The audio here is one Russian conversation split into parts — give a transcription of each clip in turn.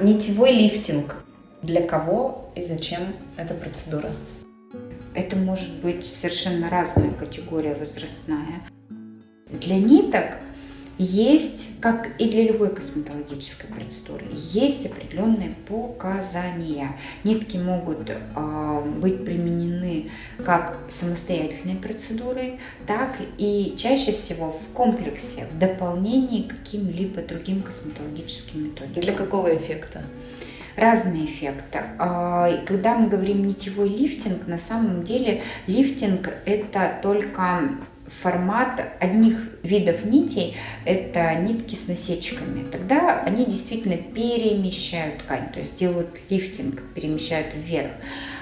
Нитевой лифтинг. Для кого и зачем эта процедура? Это может быть совершенно разная категория возрастная. Для ниток есть, как и для любой косметологической процедуры, есть определенные показания. Нитки могут э, быть применены как самостоятельной процедурой, так и чаще всего в комплексе, в дополнении к каким-либо другим косметологическим методикам. Для какого эффекта? разные эффекты. А, когда мы говорим нитевой лифтинг, на самом деле лифтинг это только формат одних видов нитей – это нитки с насечками. Тогда они действительно перемещают ткань, то есть делают лифтинг, перемещают вверх.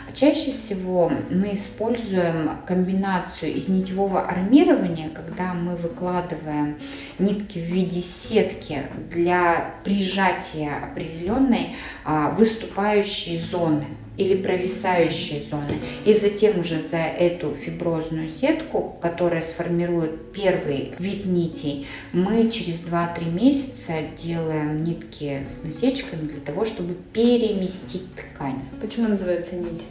А чаще всего мы используем комбинацию из нитевого армирования, когда мы выкладываем нитки в виде сетки для прижатия определенной а, выступающей зоны или провисающие зоны. И затем уже за эту фиброзную сетку, которая сформирует первый вид нитей, мы через 2-3 месяца делаем нитки с насечками для того, чтобы переместить ткань. Почему называется нити?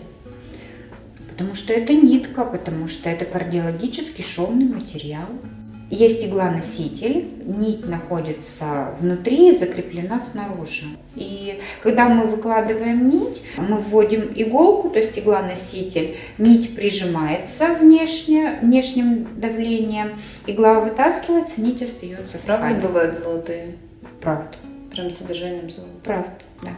Потому что это нитка, потому что это кардиологический шовный материал. Есть игла-носитель, нить находится внутри и закреплена снаружи. И когда мы выкладываем нить, мы вводим иголку, то есть игла-носитель, нить прижимается внешне, внешним давлением, игла вытаскивается, нить остается в Правда ткани. бывают золотые? Правда. Прям содержанием золота? Правда, да.